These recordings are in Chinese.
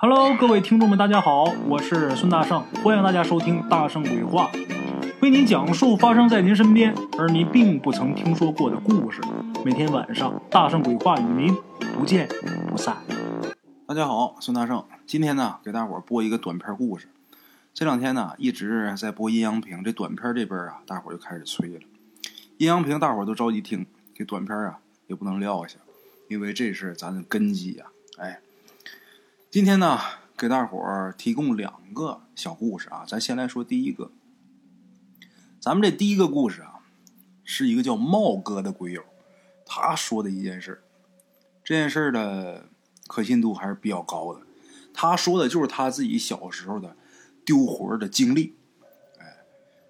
Hello，各位听众们，大家好，我是孙大圣，欢迎大家收听《大圣鬼话》，为您讲述发生在您身边而您并不曾听说过的故事。每天晚上，《大圣鬼话》与您不见不散。大家好，孙大圣，今天呢给大伙儿播一个短片故事。这两天呢一直在播阴阳屏，这短片这边啊，大伙儿就开始催了。阴阳屏大伙儿都着急听，这短片啊也不能撂下，因为这是咱的根基呀、哎，今天呢给大伙儿提供两个小故事啊，咱先来说第一个。咱们这第一个故事啊，是一个叫茂哥的鬼友，他说的一件事。这件事的可信度还是比较高的。他说的就是他自己小时候的丢魂的经历。哎，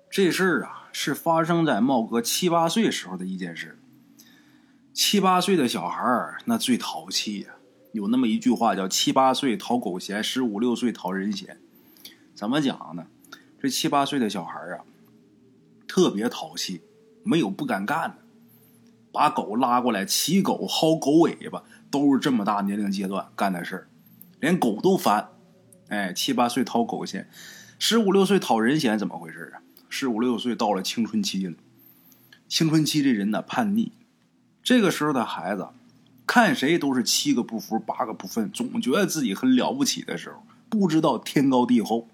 这事儿啊是发生在茂哥七八岁时候的一件事。七八岁的小孩儿那最淘气呀、有那么一句话叫“七八岁讨狗嫌，十五六岁讨人嫌”。怎么讲呢？这七八岁的小孩啊，特别淘气，没有不敢干的。把狗拉过来，骑狗薅狗尾巴，都是这么大年龄阶段干的事儿，连狗都烦。哎，七八岁讨狗嫌，十五六岁讨人嫌，怎么回事啊？十五六岁到了青春期了，青春期这人呢叛逆，这个时候的孩子，看谁都是七个不服八个不忿，总觉得自己很了不起的时候，不知道天高地厚，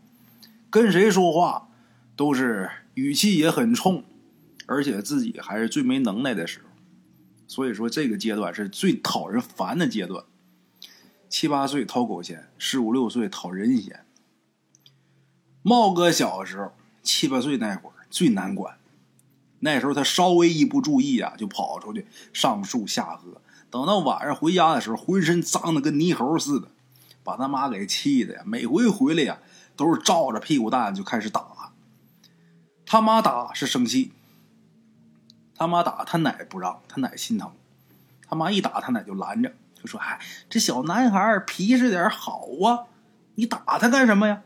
跟谁说话都是语气也很冲，而且自己还是最没能耐的时候。所以说，这个阶段是最讨人烦的阶段。七八岁讨狗嫌，十五六岁讨人嫌。茂哥小时候七八岁那会儿最难管，那时候他稍微一不注意啊，就跑出去上树下河。等到晚上回家的时候，浑身脏的跟泥猴似的，把他妈给气的呀！每回回来呀，都是照着屁股蛋就开始打。他妈打是生气，他妈打他奶不让，他奶心疼。他妈一打他奶就拦着，就说：“嗨，这小男孩皮实点好啊，你打他干什么呀？”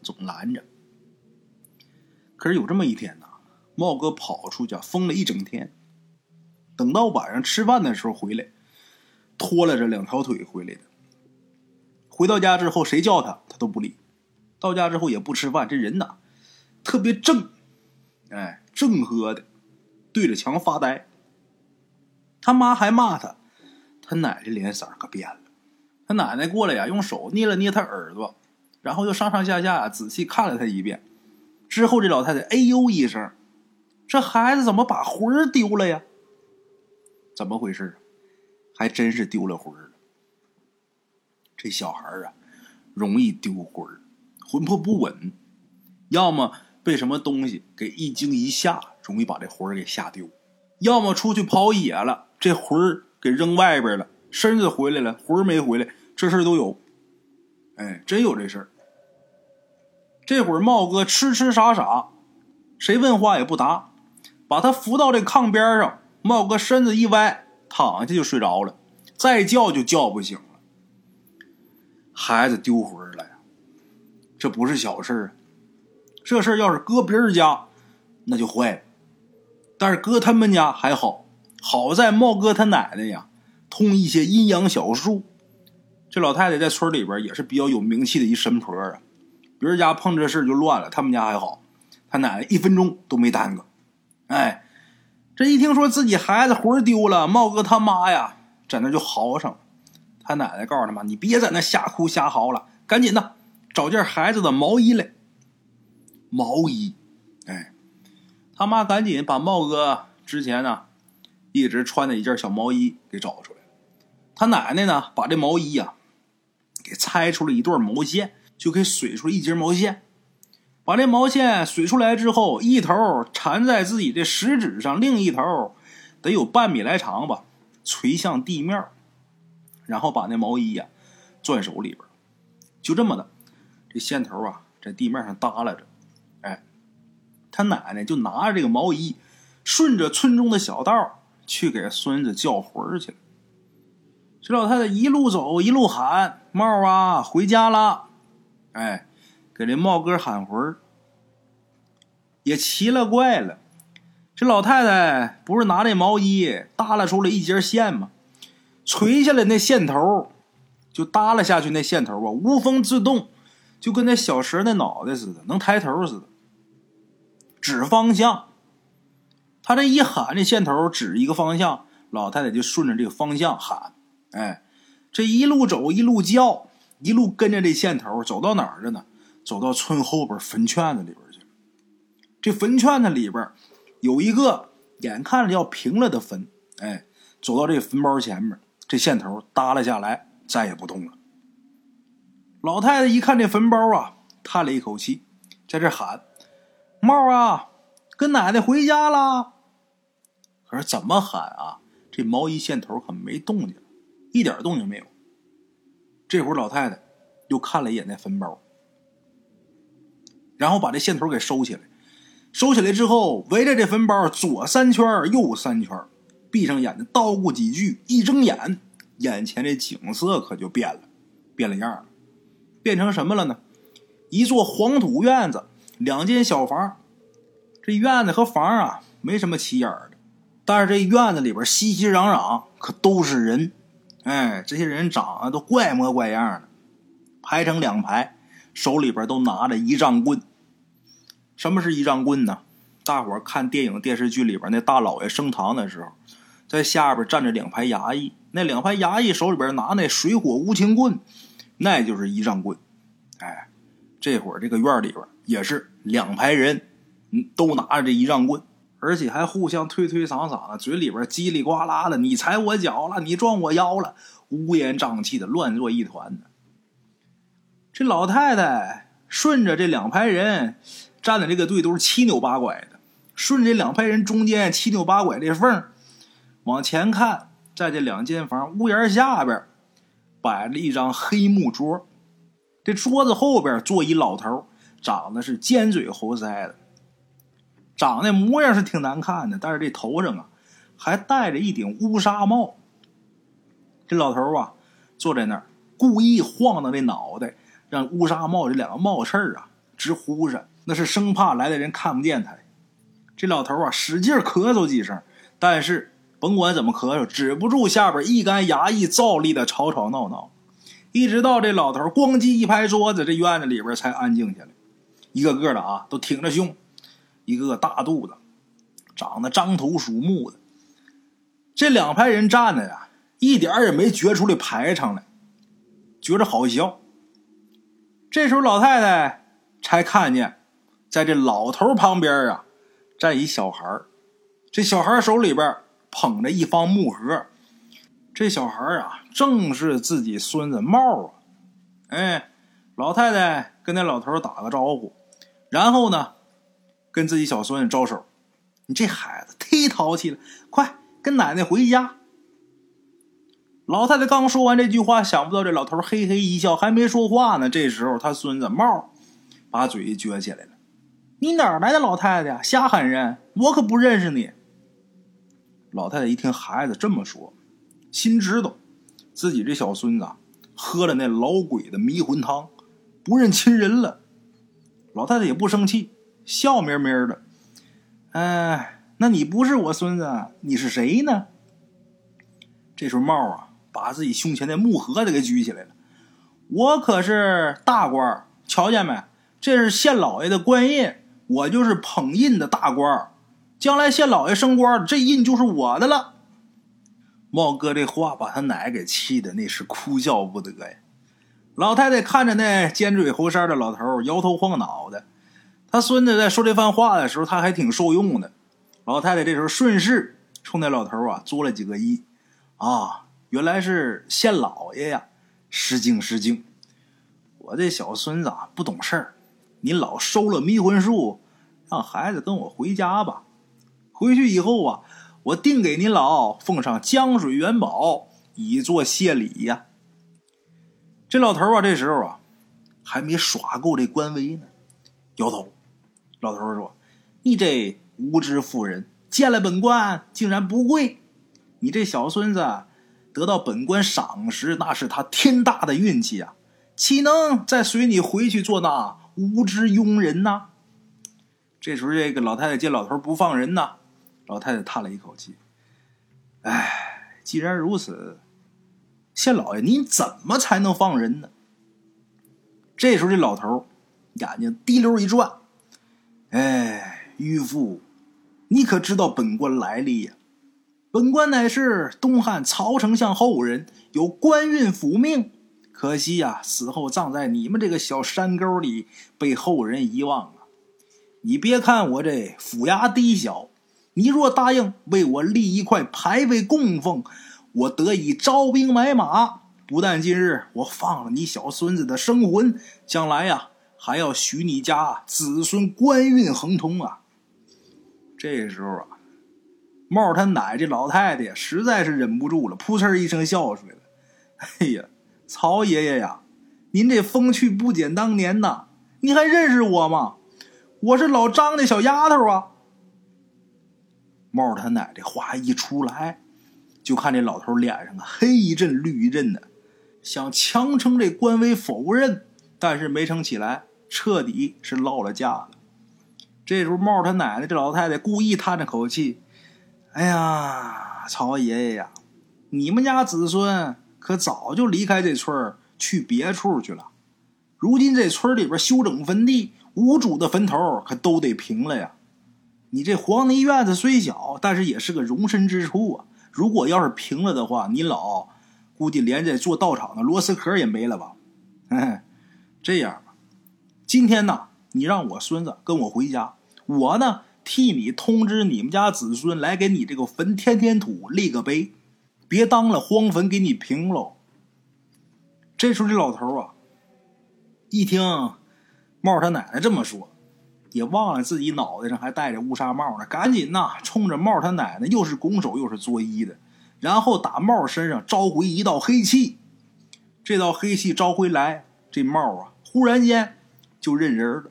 总拦着。可是有这么一天呐，茂哥跑出去疯了一整天，等到晚上吃饭的时候回来，拖拉着两条腿回来的。回到家之后，谁叫他他都不理。到家之后也不吃饭，这人呐特别正，哎，正喝的，对着墙发呆。他妈还骂他，他奶奶脸色可变了。他奶奶过来呀，用手捏了捏他耳朵，然后又上上下下仔细看了他一遍。之后这老太太哎呦一声，这孩子怎么把魂丢了呀？怎么回事啊？还真是丢了魂儿了。这小孩儿啊，容易丢魂儿，魂魄不稳，要么被什么东西给一惊一吓，容易把这魂儿给吓丢；要么出去跑野了，这魂儿给扔外边了，身子回来了，魂儿没回来，这事儿都有。哎，真有这事儿。这会儿茂哥痴痴傻傻，谁问话也不答，把他扶到这炕边上，茂哥身子一歪，躺下就睡着了，再叫就叫不醒了。孩子丢魂儿了，这不是小事儿啊！这事儿要是搁别人家，那就坏了。但是搁他们家还好，好在茂哥他奶奶呀，通一些阴阳小术。这老太太在村里边也是比较有名气的一神婆啊。别人家碰这事就乱了，他们家还好，他奶奶一分钟都没耽搁。哎，这一听说自己孩子魂丢了，茂哥他妈呀，在那就嚎上了。他奶奶告诉他妈：“你别在那瞎哭瞎嚎了，赶紧的找件孩子的毛衣来。”毛衣，哎，他妈赶紧把茂哥之前呢一直穿的一件小毛衣给找出来了。他奶奶呢把这毛衣呀、给拆出了一段毛线，就给水出了一截毛线。把这毛线水出来之后，一头缠在自己的食指上，另一头得有半米来长吧，垂向地面。然后把那毛衣呀、攥手里边，就这么的，这线头啊在地面上耷拉着。哎，他奶奶就拿着这个毛衣，顺着村中的小道去给孙子叫魂去了。这老太太一路走一路喊：“帽啊，回家啦！”哎，给这茂哥喊魂儿。也奇了怪了，这老太太不是拿这毛衣耷拉出了一截线吗？垂下来那线头，就耷拉下去，那线头啊无风自动，就跟那小蛇那脑袋似的，能抬头似的。指方向，他这一喊，这线头指一个方向，老太太就顺着这个方向喊。哎，这一路走一路叫，一路跟着这线头走到哪儿了呢？走到村后边坟圈子里边去。这坟圈子里边有一个眼看着要平了的坟，哎，走到这坟包前面，这线头耷拉下来，再也不动了。老太太一看这坟包啊，叹了一口气，在这喊。帽啊，跟奶奶回家啦。可是怎么喊啊？这毛衣线头可没动静，一点动静没有。这会儿老太太又看了一眼那坟包，然后把这线头给收起来。收起来之后，围着这坟包左三圈右三圈，闭上眼睛叨咕几句。一睁眼，眼前这景色可就变了，变了样了。变成什么了呢？一座黄土院子。两间小房，这院子和房啊没什么起眼的，但是这院子里边熙熙攘攘，可都是人。哎，这些人长得都怪模怪样的，排成两排，手里边都拿着一丈棍。什么是一丈棍呢？大伙看电影电视剧里边那大老爷升堂的时候，在下边站着两排衙役，那两排衙役手里边拿那水火无情棍，那就是一丈棍。哎，这会儿这个院里边。也是两排人，嗯，都拿着这一丈棍，而且还互相推推搡搡的，嘴里边叽里呱啦的，你踩我脚了，你撞我腰了，乌烟瘴气的，乱作一团。这老太太顺着这两排人站的这个队都是七扭八拐的，顺着两排人中间七扭八拐这缝往前看，在这两间房屋檐下边摆着一张黑木桌，这桌子后边坐一老头。长得是尖嘴猴腮的，长得模样是挺难看的，但是这头上啊还戴着一顶乌纱帽。这老头啊坐在那儿，故意晃荡这脑袋，让乌纱帽这两个帽翅啊直呼闪，那是生怕来的人看不见他。这老头啊使劲咳嗽几声，但是甭管怎么咳嗽，止不住下边一干衙役照例的吵吵闹闹，一直到这老头咣叽一拍桌子，这院子里边才安静下来。一个个的啊，都挺着胸，一个个大肚子，长得獐头鼠目的。这两排人站着呀，一点也没觉出来排场来，觉着好笑。这时候老太太才看见，在这老头旁边啊，站一小孩这小孩手里边捧着一方木盒，这小孩啊，正是自己孙子茂啊。哎，老太太跟那老头打个招呼。然后呢，跟自己小孙子招手：“你这孩子忒淘气了，快跟奶奶回家。”老太太刚说完这句话，想不到这老头嘿嘿一笑，还没说话呢。这时候他孙子茂把嘴撅起来了：“你哪儿来的老太太呀？瞎喊人！我可不认识你。”老太太一听孩子这么说，心知道自己这小孙子喝了那老鬼的迷魂汤，不认亲人了。老太太也不生气，笑眯眯的。哎，那你不是我孙子，你是谁呢？这时候帽啊，把自己胸前的木盒子给举起来了。我可是大官，瞧见没？这是县老爷的官印，我就是捧印的大官。将来县老爷升官，这印就是我的了。茂哥这话把他奶给气的那是哭笑不得呀。老太太看着那尖嘴猴腮的老头，摇头晃脑的。他孙子在说这番话的时候，他还挺受用的。老太太这时候顺势冲那老头啊作了几个揖：“啊，原来是县老爷呀！失敬失敬，我这小孙子不懂事儿，你老收了迷魂术，让孩子跟我回家吧。回去以后啊，我定给您老奉上江水元宝，以作谢礼呀。”这老头啊，这时候啊，还没耍够这官威呢，摇头。老头说：“你这无知妇人，见了本官竟然不跪！你这小孙子得到本官赏识，那是他天大的运气啊，岂能再随你回去做那无知庸人呢？”这时候，这个老太太见老头不放人呐，老太太叹了一口气：“哎，既然如此。”县老爷，您怎么才能放人呢？”这时候，这老头眼睛滴溜一转，哎，渔夫，你可知道本官来历呀？本官乃是东汉曹丞相后人，有官运府命。可惜呀，死后葬在你们这个小山沟里，被后人遗忘了。你别看我这府衙低小，你若答应为我立一块牌位供奉，我得以招兵买马。不但今日我放了你小孙子的生魂，将来呀还要许你家子孙官运亨通啊！这时候啊，帽他奶这老太太实在是忍不住了，噗呲一声笑出来了。哎呀，曹爷爷呀，您这风趣不减当年呐！你还认识我吗？我是老张的小丫头啊！帽他奶这话一出来，就看这老头脸上啊黑一阵绿一阵的。想强撑这官威否认，但是没撑起来，彻底是落了架了。这时候，茂他奶奶这老太太故意叹着口气：“哎呀，曹爷爷呀，你们家子孙可早就离开这村去别处去了。如今这村里边修整坟地，无主的坟头可都得平了呀。你这黄泥院子虽小，但是也是个容身之处啊。如果要是平了的话，你老……”估计连这做道场的螺丝壳也没了吧？这样吧，今天呢，你让我孙子跟我回家，我呢替你通知你们家子孙来给你这个坟添添土，立个碑，别当了荒坟，给你平喽。这时候这老头啊，一听帽他奶奶这么说，也忘了自己脑袋上还戴着乌纱帽呢，赶紧呐，冲着帽他奶奶又是拱手又是作揖的。然后打帽身上招回一道黑气，这道黑气招回来，这帽啊，忽然间就认人了。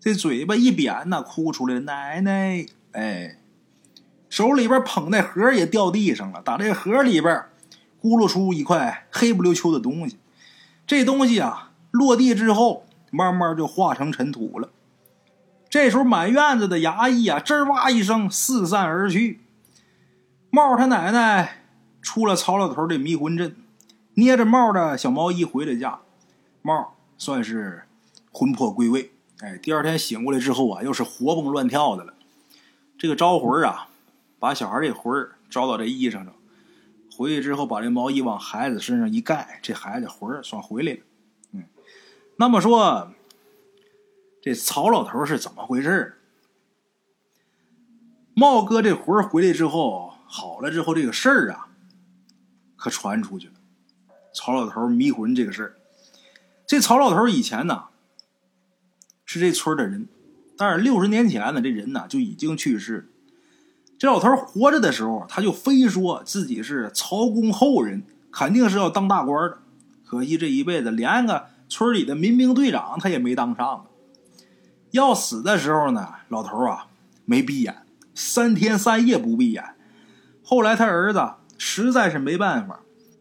这嘴巴一扁呐，哭出来奶奶，哎，手里边捧那盒也掉地上了。打这盒里边咕噜出一块黑不溜秋的东西，这东西啊，落地之后慢慢就化成尘土了。这时候满院子的衙役啊，吱哇一声四散而去。帽他奶奶出了曹老头的迷魂阵，捏着帽的小毛衣回了家。帽算是魂魄归位。哎，第二天醒过来之后啊，又是活蹦乱跳的了。这个招魂啊，把小孩这魂招到这衣裳上，回去之后把这毛衣往孩子身上一盖，这孩子魂算回来了。那么说这曹老头是怎么回事？茂哥这魂回来之后。好了之后，这个事儿啊，可传出去了。曹老头迷魂这个事儿，这曹老头以前呢是这村的人，但是六十年前呢，这人呢就已经去世。这老头活着的时候，他就非说自己是曹公后人，肯定是要当大官的。可惜这一辈子连个村里的民兵队长他也没当上。要死的时候呢，老头啊没闭眼，三天三夜不闭眼。后来他儿子实在是没办法，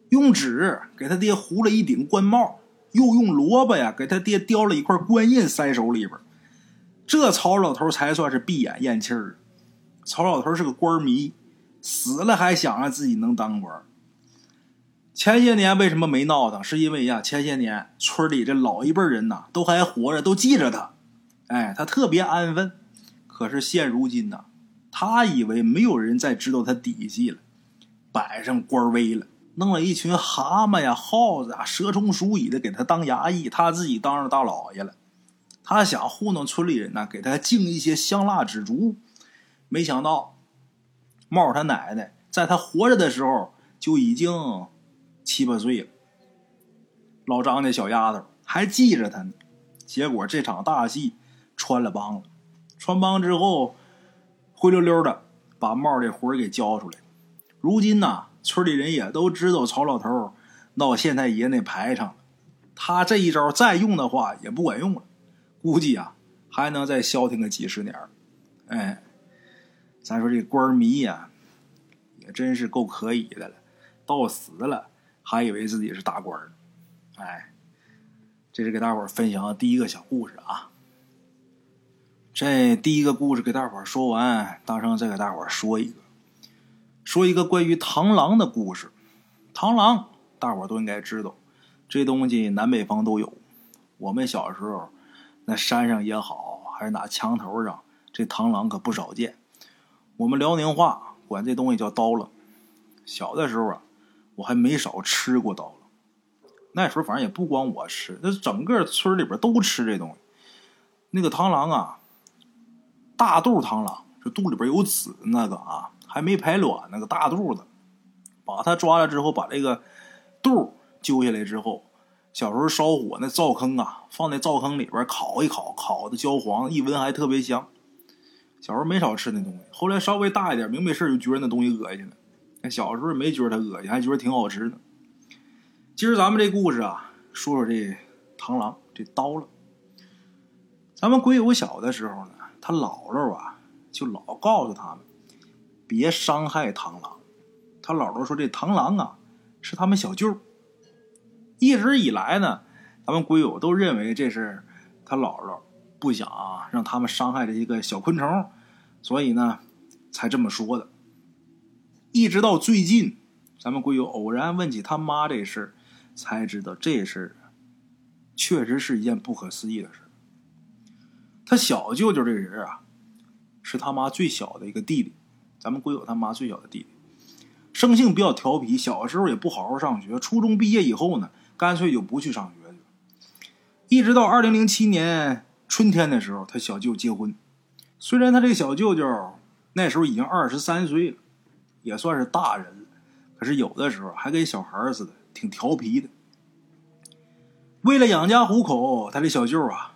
用纸给他爹糊了一顶官帽，又用萝卜呀给他爹雕了一块官印塞手里边，这曹老头才算是闭眼咽气儿。曹老头是个官迷，死了还想着自己能当官。前些年为什么没闹腾？是因为呀，前些年村里这老一辈人呐都还活着，都记着他，哎，他特别安分。可是现如今呢？他以为没有人再知道他底细了，摆上官威了，弄了一群蛤蟆呀、耗子啊、蛇虫鼠蚁的给他当衙役，他自己当上大老爷了。他想糊弄村里人呢，给他敬一些香蜡纸烛。没想到，茂他奶奶在他活着的时候就已经七八岁了。老张那小丫头还记着他呢。结果这场大戏穿了帮了，穿帮之后。灰溜溜的把帽这魂给交出来。如今呢，村里人也都知道曹老头闹县太爷那排场了。他这一招再用的话也不管用了，估计啊还能再消停个几十年。哎，咱说这官迷呀，也真是够可以的了。到死了还以为自己是大官呢哎，这是给大伙儿分享的第一个小故事啊。这第一个故事给大伙儿说完，大圣再给大伙儿说一个，说一个关于螳螂的故事。螳螂大伙儿都应该知道，这东西南北方都有。我们小时候，那山上也好，还是哪墙头上，这螳螂可不少见。我们辽宁话管这东西叫刀郎。小的时候啊，我还没少吃过刀郎。那时候反正也不光我吃，那整个村里边都吃这东西。那个螳螂啊，大肚螳螂，就肚里边有籽那个啊，还没排卵那个大肚子，把它抓了之后，把这个肚揪下来之后，小时候烧火那灶坑啊，放在灶坑里边烤一烤，烤的焦黄，一闻还特别香。小时候没少吃那东西，后来稍微大一点，明没事就觉得那东西恶心了。小时候没觉得它恶心，还觉得挺好吃呢。今儿咱们这故事啊，说说这螳螂这刀了。咱们鬼友小的时候呢，他姥姥啊就老告诉他们，别伤害螳螂。他姥姥说这螳螂啊是他们小舅。一直以来呢，咱们鬼友都认为这是他姥姥不想让他们伤害这一个小昆虫，所以呢才这么说的。一直到最近，咱们贵友偶然问起他妈这事儿，才知道这事儿确实是一件不可思议的事。他小舅舅这人啊，是他妈最小的一个弟弟，咱们贵友他妈最小的弟弟，生性比较调皮，小时候也不好好上学。初中毕业以后呢，干脆就不去上学去了。一直到二零零七年春天的时候，他小舅结婚。虽然他这个小舅舅那时候已经二十三岁了，也算是大人了，可是有的时候还跟小孩似的，挺调皮的。为了养家糊口，他这小舅啊。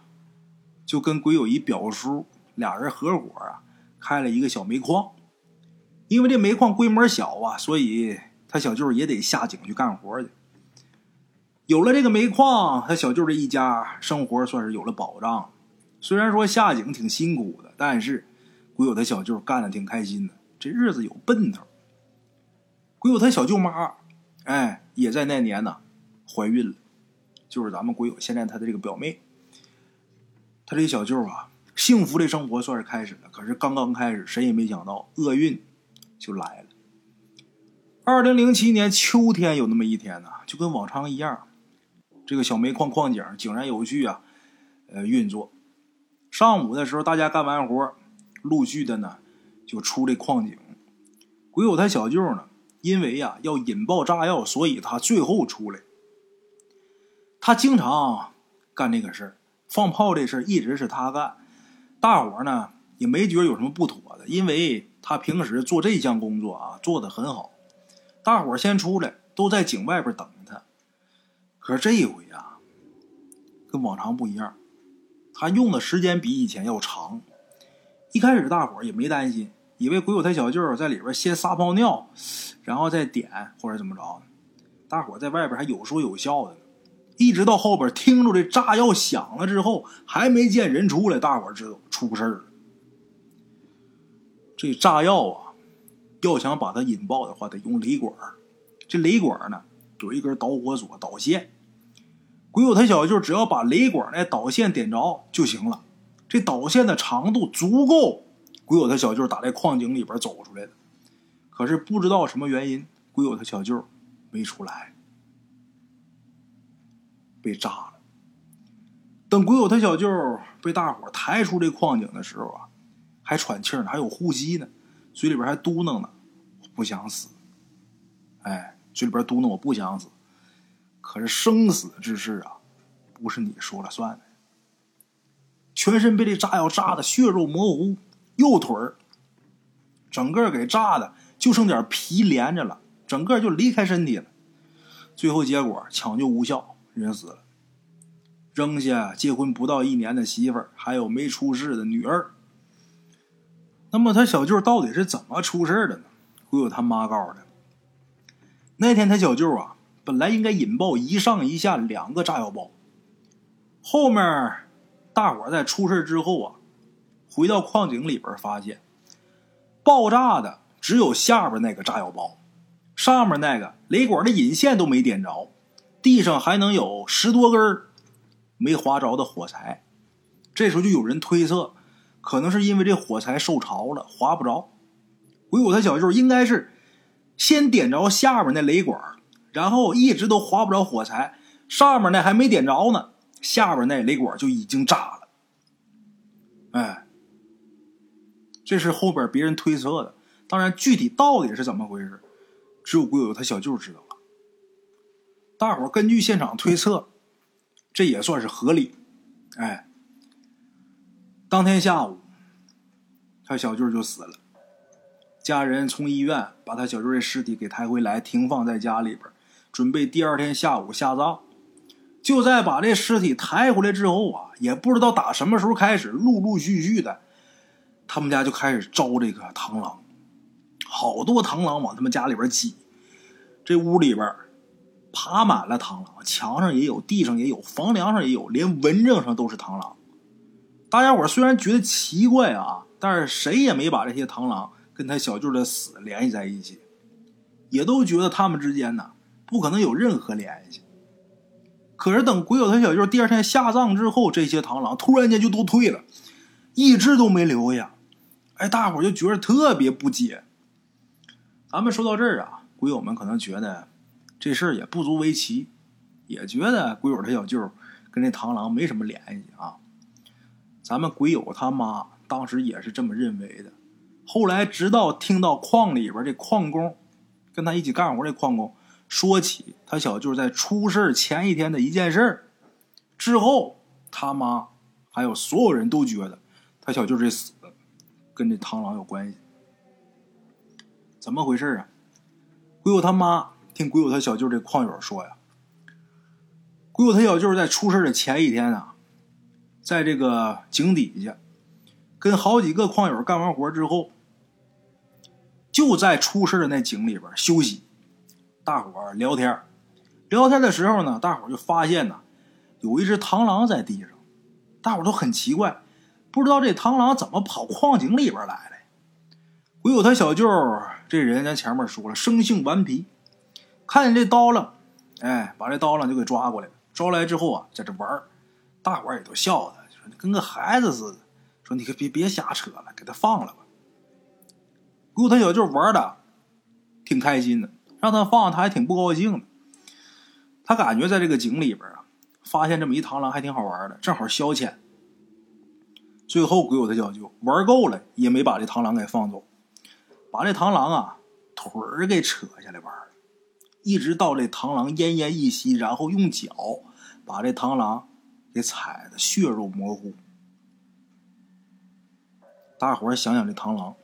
就跟鬼友一表叔俩人合伙啊，开了一个小煤矿。因为这煤矿规模小啊，所以他小舅也得下井去干活去。有了这个煤矿，他小舅这一家生活算是有了保障。虽然说下井挺辛苦的，但是鬼友他小舅干的挺开心的，这日子有奔头。鬼友他小舅妈，哎，也在那年呢怀孕了，就是咱们鬼友现在他的这个表妹。他这小舅啊，幸福的生活算是开始了。可是刚刚开始，谁也没想到厄运就来了。二零零七年秋天有那么一天呢，就跟往常一样，这个小煤矿矿井井然有序啊，呃，运作。上午的时候，大家干完活，陆续的呢就出这矿井。鬼友他小舅呢，因为呀要引爆炸药，所以他最后出来。他经常干这个事儿。放炮这事一直是他干，大伙呢也没觉得有什么不妥的，因为他平时做这项工作啊做的很好。大伙先出来都在井外边等着他，可是这一回啊，跟往常不一样，他用的时间比以前要长。一开始大伙也没担心，以为鬼友他小舅在里边先撒泡尿，然后再点或者怎么着大伙在外边还有说有笑的呢。一直到后边听着这炸药响了之后，还没见人出来，大伙知道出事了。这炸药啊，要想把它引爆的话，得用雷管这雷管呢，有一根导火索导线。鬼友他小舅只要把雷管那导线点着就行了。这导线的长度足够，鬼友他小舅打在矿井里边走出来的。可是不知道什么原因，鬼友他小舅没出来。被炸了。等鬼友他小舅被大伙抬出这矿井的时候啊，还喘气呢，还有呼吸呢，嘴里边还嘟囔呢：“我不想死。”哎，嘴里边嘟囔：“我不想死。”可是生死之事啊，不是你说了算的。全身被这炸药炸的血肉模糊，右腿儿整个给炸的就剩点皮连着了，整个就离开身体了。最后结果抢救无效。人死了，扔下结婚不到一年的媳妇儿，还有没出世的女儿。那么他小舅到底是怎么出事的呢？鬼友他妈告诉他，那天他小舅啊，本来应该引爆一上一下两个炸药包，后面大伙在出事之后啊，回到矿井里边发现，爆炸的只有下边那个炸药包，上面那个雷管的引线都没点着。地上还能有十多根没划着的火柴，这时候就有人推测，可能是因为这火柴受潮了，划不着。鬼谷他小舅应该是先点着下边那雷管，然后一直都划不着火柴，上面那还没点着呢，下边那雷管就已经炸了。哎，这是后边别人推测的，当然具体到底是怎么回事，只有鬼友他小舅知道了。大伙根据现场推测，这也算是合理。哎，当天下午，他小舅就死了。家人从医院把他小舅的尸体给抬回来，停放在家里边，准备第二天下午下葬。就在把这尸体抬回来之后啊，也不知道打什么时候开始，陆陆续续的，他们家就开始招这个螳螂，好多螳螂往他们家里边挤。这屋里边。爬满了螳螂，墙上也有，地上也有，房梁上也有，连蚊帐上都是螳螂。大家伙虽然觉得奇怪啊，但是谁也没把这些螳螂跟他小舅的死联系在一起，也都觉得他们之间呢不可能有任何联系。可是等鬼友他小舅第二天下葬之后，这些螳螂突然间就都退了，一只都没留下。哎，大伙就觉得特别不解。咱们说到这儿啊，鬼友们可能觉得。这事儿也不足为奇，也觉得鬼友他小舅跟这螳螂没什么联系啊。咱们鬼友他妈当时也是这么认为的。后来直到听到矿里边这矿工跟他一起干活这矿工说起他小舅在出事前一天的一件事儿之后，他妈还有所有人都觉得他小舅这死跟这螳螂有关系。怎么回事啊？鬼友他妈。听鬼友他小舅这矿友说呀，鬼友他小舅在出事的前一天啊，在这个井底下跟好几个矿友干完活之后，就在出事的那井里边休息，大伙聊天聊天的时候呢，大伙就发现呢，有一只螳螂在地上，大伙都很奇怪，不知道这螳螂怎么跑矿井里边来了。鬼友他小舅这人，咱前面说了，生性顽皮。看见这刀了，哎，把这刀了就给抓过来了。抓来之后啊，在这玩，大伙也都笑他，说跟个孩子似的。说你可别别瞎扯了，给他放了吧。顾他小舅玩的挺开心的，让他放他还挺不高兴的。他感觉在这个井里边啊，发现这么一螳螂还挺好玩的，正好消遣。最后鬼友他小舅玩够了，也没把这螳螂给放走，把这螳螂啊腿儿给扯下来玩了。一直到这螳螂奄奄一息，然后用脚把这螳螂给踩的血肉模糊。大伙想想这螳螂，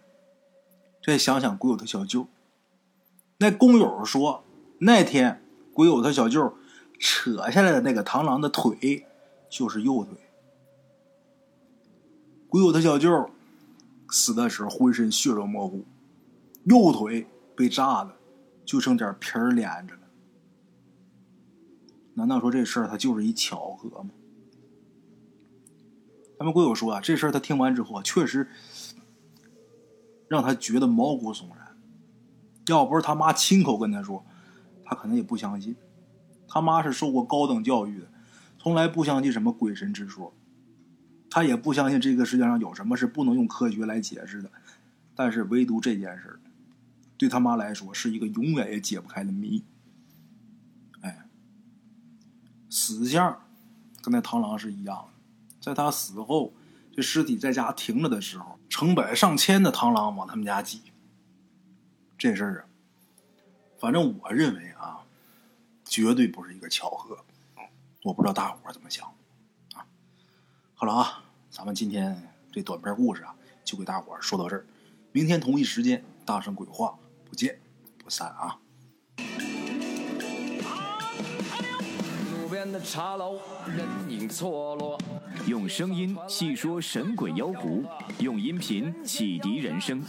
再想想鬼友他小舅。那工友说，那天鬼友他小舅扯下来的那个螳螂的腿就是右腿。鬼友他小舅死的时候浑身血肉模糊，右腿被炸的。就剩点皮连着了，难道说这事儿它就是一巧合吗？他们鬼友说啊，这事儿他听完之后，确实让他觉得毛骨悚然。要不是他妈亲口跟他说，他可能也不相信。他妈是受过高等教育的，从来不相信什么鬼神之说，他也不相信这个世界上有什么是不能用科学来解释的。但是唯独这件事。对他妈来说是一个永远也解不开的谜。哎，死相跟那螳螂是一样的，在他死后，这尸体在家停着的时候，成百上千的螳螂往他们家挤。这事儿啊，反正我认为啊，绝对不是一个巧合。我不知道大伙怎么想。好了啊，咱们今天这短片故事啊，就给大伙说到这儿。明天同一时间，大圣鬼话。不见不散啊！路边的茶楼，人影错落。用声音细说神鬼妖狐，用音频启迪人生。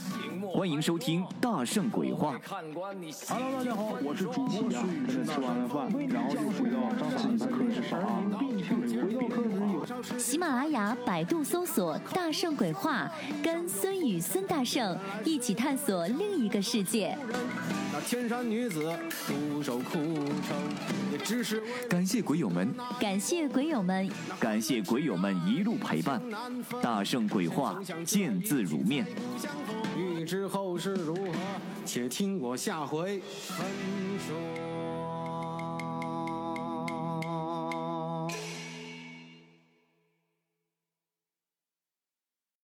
欢迎收听《大圣鬼话》。Hello，大家好，我是主播孙宇。吃完了饭，然后就回到自己的课室上啊。喜马拉雅、百度搜索“大圣鬼话”，跟孙宇、孙大圣一起探索另一个世界。那天山女子独守空城，也只是感谢鬼友们，感谢鬼友们，感谢鬼友们一路陪伴。大圣鬼话，见字如面。欲知后事如何，且听我下回分说。